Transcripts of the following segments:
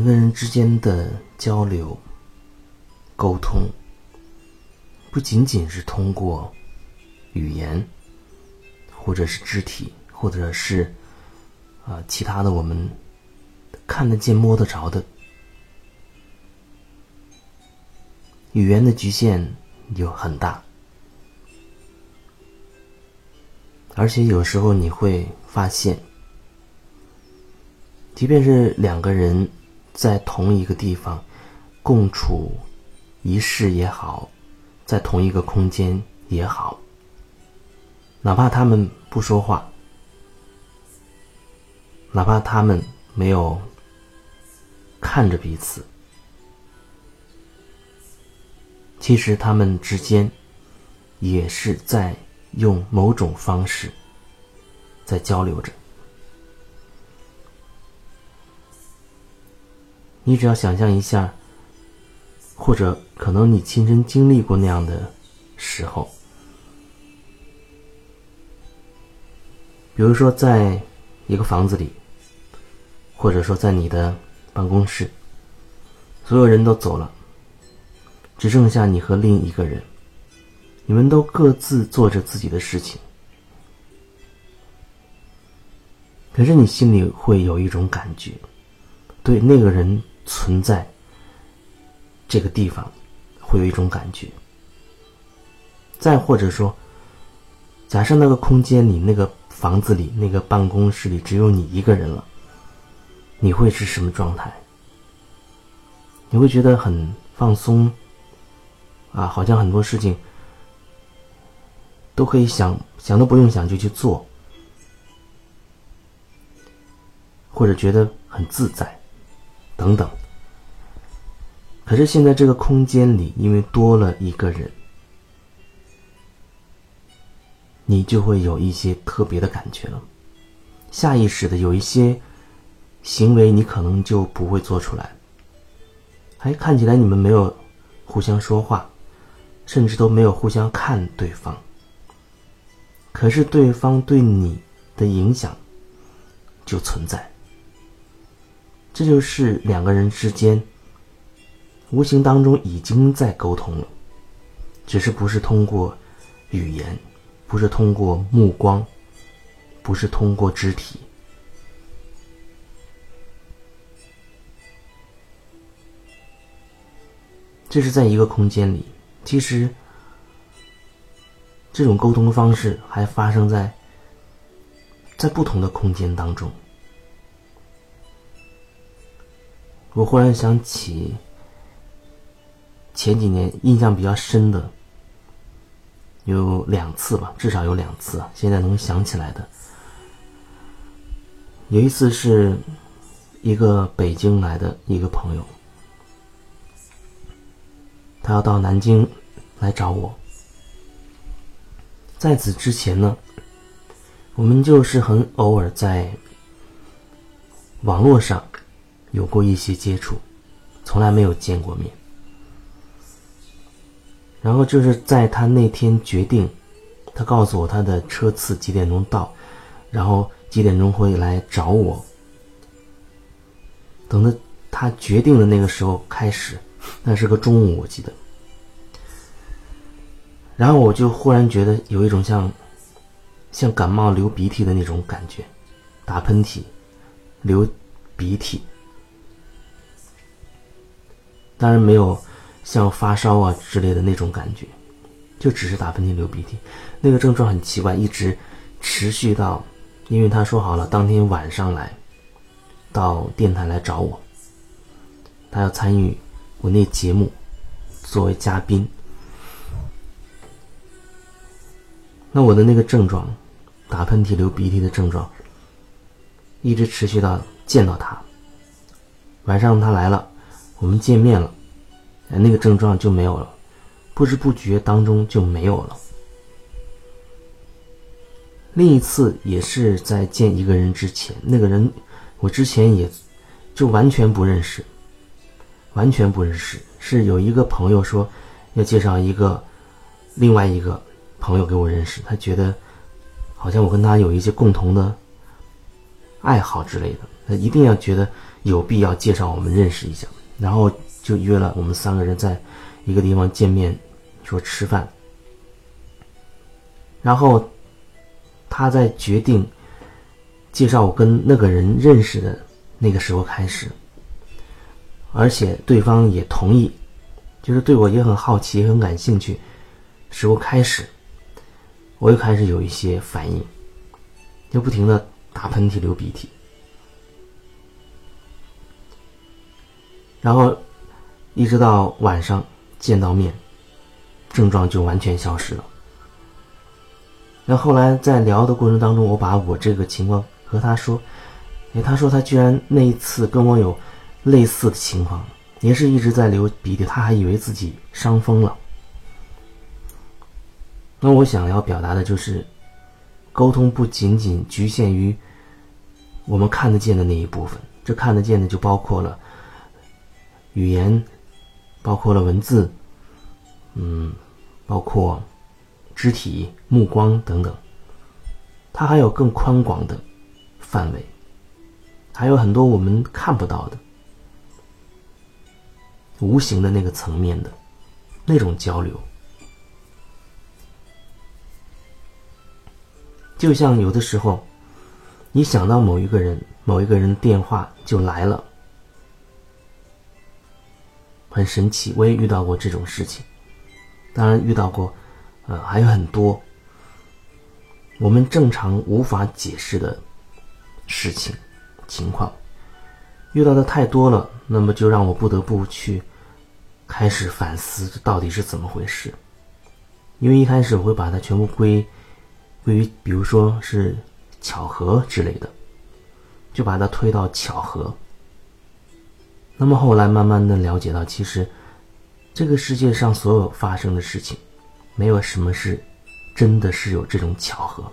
人跟人之间的交流、沟通，不仅仅是通过语言，或者是肢体，或者是啊其他的我们看得见、摸得着的。语言的局限有很大，而且有时候你会发现，即便是两个人在同一个地方共处一室也好，在同一个空间也好，哪怕他们不说话，哪怕他们没有看着彼此。其实他们之间也是在用某种方式在交流着。你只要想象一下，或者可能你亲身经历过那样的时候，比如说在一个房子里，或者说在你的办公室，所有人都走了。只剩下你和另一个人，你们都各自做着自己的事情，可是你心里会有一种感觉，对那个人存在这个地方，会有一种感觉。再或者说，假设那个空间里、那个房子里、那个办公室里只有你一个人了，你会是什么状态？你会觉得很放松。啊，好像很多事情都可以想想都不用想就去做，或者觉得很自在，等等。可是现在这个空间里，因为多了一个人，你就会有一些特别的感觉了。下意识的有一些行为，你可能就不会做出来。还看起来你们没有互相说话。甚至都没有互相看对方，可是对方对你的影响就存在。这就是两个人之间无形当中已经在沟通了，只是不是通过语言，不是通过目光，不是通过肢体，这是在一个空间里。其实，这种沟通方式还发生在在不同的空间当中。我忽然想起前几年印象比较深的有两次吧，至少有两次，现在能想起来的。有一次是一个北京来的一个朋友。他要到南京来找我。在此之前呢，我们就是很偶尔在网络上有过一些接触，从来没有见过面。然后就是在他那天决定，他告诉我他的车次几点钟到，然后几点钟会来找我。等到他决定的那个时候开始。那是个中午，我记得。然后我就忽然觉得有一种像，像感冒流鼻涕的那种感觉，打喷嚏，流鼻涕。当然没有像发烧啊之类的那种感觉，就只是打喷嚏、流鼻涕。那个症状很奇怪，一直持续到，因为他说好了当天晚上来，到电台来找我，他要参与。我那节目，作为嘉宾，那我的那个症状，打喷嚏、流鼻涕的症状，一直持续到见到他。晚上他来了，我们见面了，那个症状就没有了，不知不觉当中就没有了。另一次也是在见一个人之前，那个人我之前也就完全不认识。完全不认识，是有一个朋友说要介绍一个另外一个朋友给我认识，他觉得好像我跟他有一些共同的爱好之类的，他一定要觉得有必要介绍我们认识一下，然后就约了我们三个人在一个地方见面，说吃饭。然后他在决定介绍我跟那个人认识的那个时候开始，而且对方也同意，就是对我也很好奇，也很感兴趣。时候开始，我又开始有一些反应，就不停的打喷嚏、流鼻涕，然后一直到晚上见到面，症状就完全消失了。那后来在聊的过程当中，我把我这个情况和他说，哎，他说他居然那一次跟我有类似的情况，也是一直在流鼻涕，他还以为自己伤风了。那我想要表达的就是，沟通不仅仅局限于我们看得见的那一部分，这看得见的就包括了语言，包括了文字，嗯，包括肢体、目光等等，它还有更宽广的范围，还有很多我们看不到的、无形的那个层面的那种交流。就像有的时候，你想到某一个人，某一个人电话就来了，很神奇。我也遇到过这种事情，当然遇到过，呃，还有很多我们正常无法解释的事情情况，遇到的太多了，那么就让我不得不去开始反思这到底是怎么回事。因为一开始我会把它全部归。归于，比如说是巧合之类的，就把它推到巧合。那么后来慢慢的了解到，其实这个世界上所有发生的事情，没有什么是真的是有这种巧合，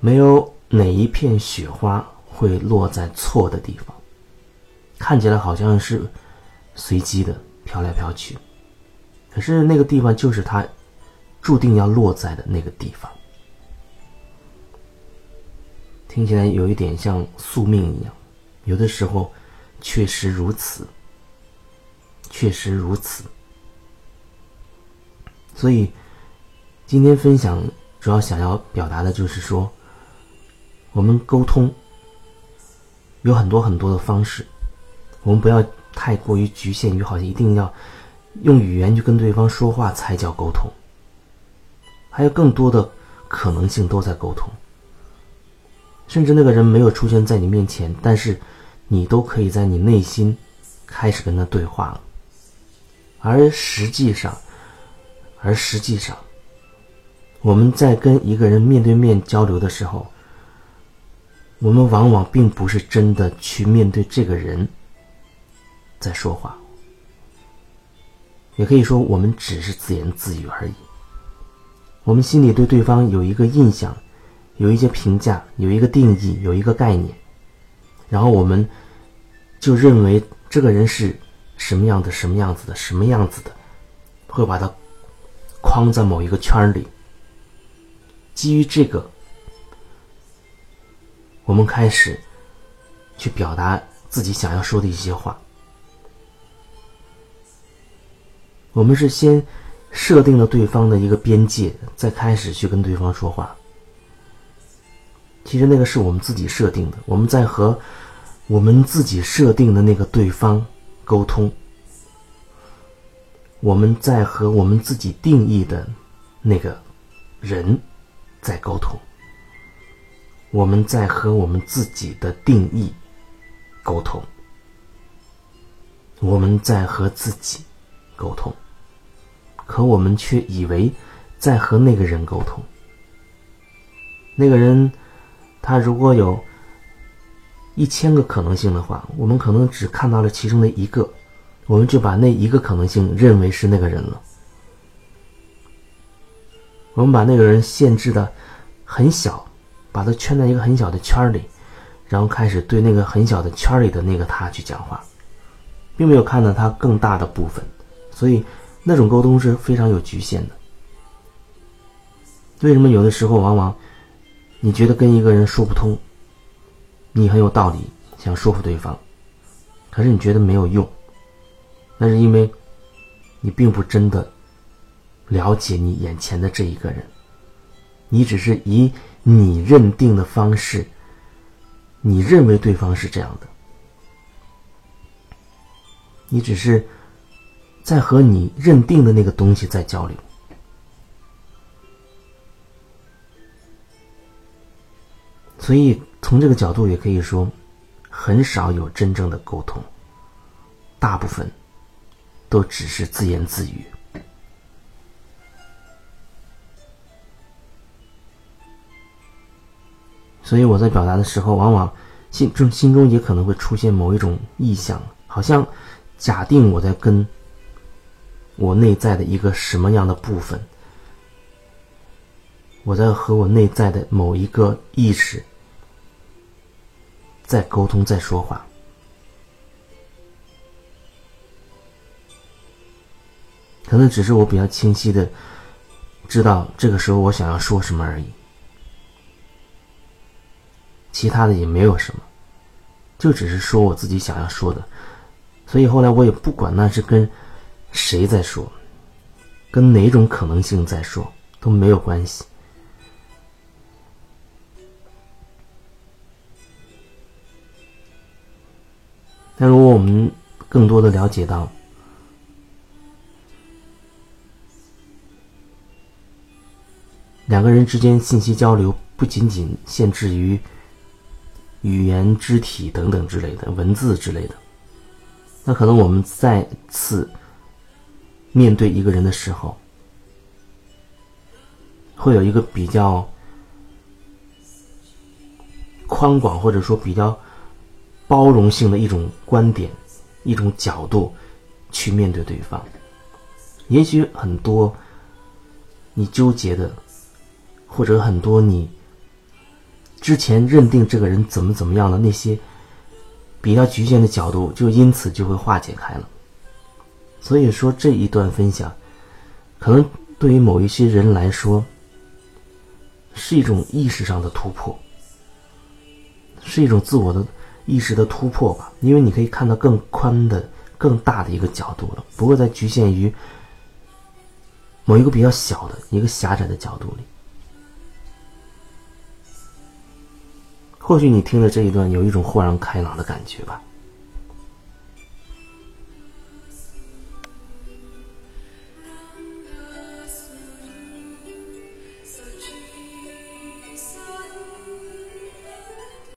没有哪一片雪花会落在错的地方，看起来好像是随机的飘来飘去，可是那个地方就是它。注定要落在的那个地方，听起来有一点像宿命一样。有的时候，确实如此，确实如此。所以，今天分享主要想要表达的就是说，我们沟通有很多很多的方式，我们不要太过于局限于好像一定要用语言去跟对方说话才叫沟通。还有更多的可能性都在沟通，甚至那个人没有出现在你面前，但是你都可以在你内心开始跟他对话了。而实际上，而实际上，我们在跟一个人面对面交流的时候，我们往往并不是真的去面对这个人在说话，也可以说我们只是自言自语而已。我们心里对对方有一个印象，有一些评价，有一个定义，有一个概念，然后我们就认为这个人是什么样的、什么样子的、什么样子的，会把他框在某一个圈里。基于这个，我们开始去表达自己想要说的一些话。我们是先。设定了对方的一个边界，再开始去跟对方说话。其实那个是我们自己设定的，我们在和我们自己设定的那个对方沟通，我们在和我们自己定义的那个人在沟通，我们在和我们自己的定义沟通，我们在和自己沟通。可我们却以为在和那个人沟通。那个人，他如果有一千个可能性的话，我们可能只看到了其中的一个，我们就把那一个可能性认为是那个人了。我们把那个人限制的很小，把他圈在一个很小的圈里，然后开始对那个很小的圈里的那个他去讲话，并没有看到他更大的部分，所以。那种沟通是非常有局限的。为什么有的时候往往你觉得跟一个人说不通，你很有道理，想说服对方，可是你觉得没有用，那是因为你并不真的了解你眼前的这一个人，你只是以你认定的方式，你认为对方是这样的，你只是在和你认定的那个东西在交流。所以，从这个角度也可以说，很少有真正的沟通，大部分都只是自言自语。所以我在表达的时候，往往心中心中也可能会出现某一种意向，好像假定我在跟我内在的一个什么样的部分，我在和我内在的某一个意识。在沟通，在说话，可能只是我比较清晰的知道这个时候我想要说什么而已，其他的也没有什么，就只是说我自己想要说的，所以后来我也不管那是跟谁在说，跟哪种可能性在说都没有关系。但如果我们更多的了解到，两个人之间信息交流不仅仅限制于语言、肢体等等之类的文字之类的，那可能我们再次面对一个人的时候，会有一个比较宽广，或者说比较。包容性的一种观点，一种角度，去面对对方。也许很多你纠结的，或者很多你之前认定这个人怎么怎么样的那些比较局限的角度，就因此就会化解开了。所以说这一段分享，可能对于某一些人来说，是一种意识上的突破，是一种自我的。意识的突破吧，因为你可以看到更宽的、更大的一个角度了，不会再局限于某一个比较小的一个狭窄的角度里。或许你听了这一段，有一种豁然开朗的感觉吧。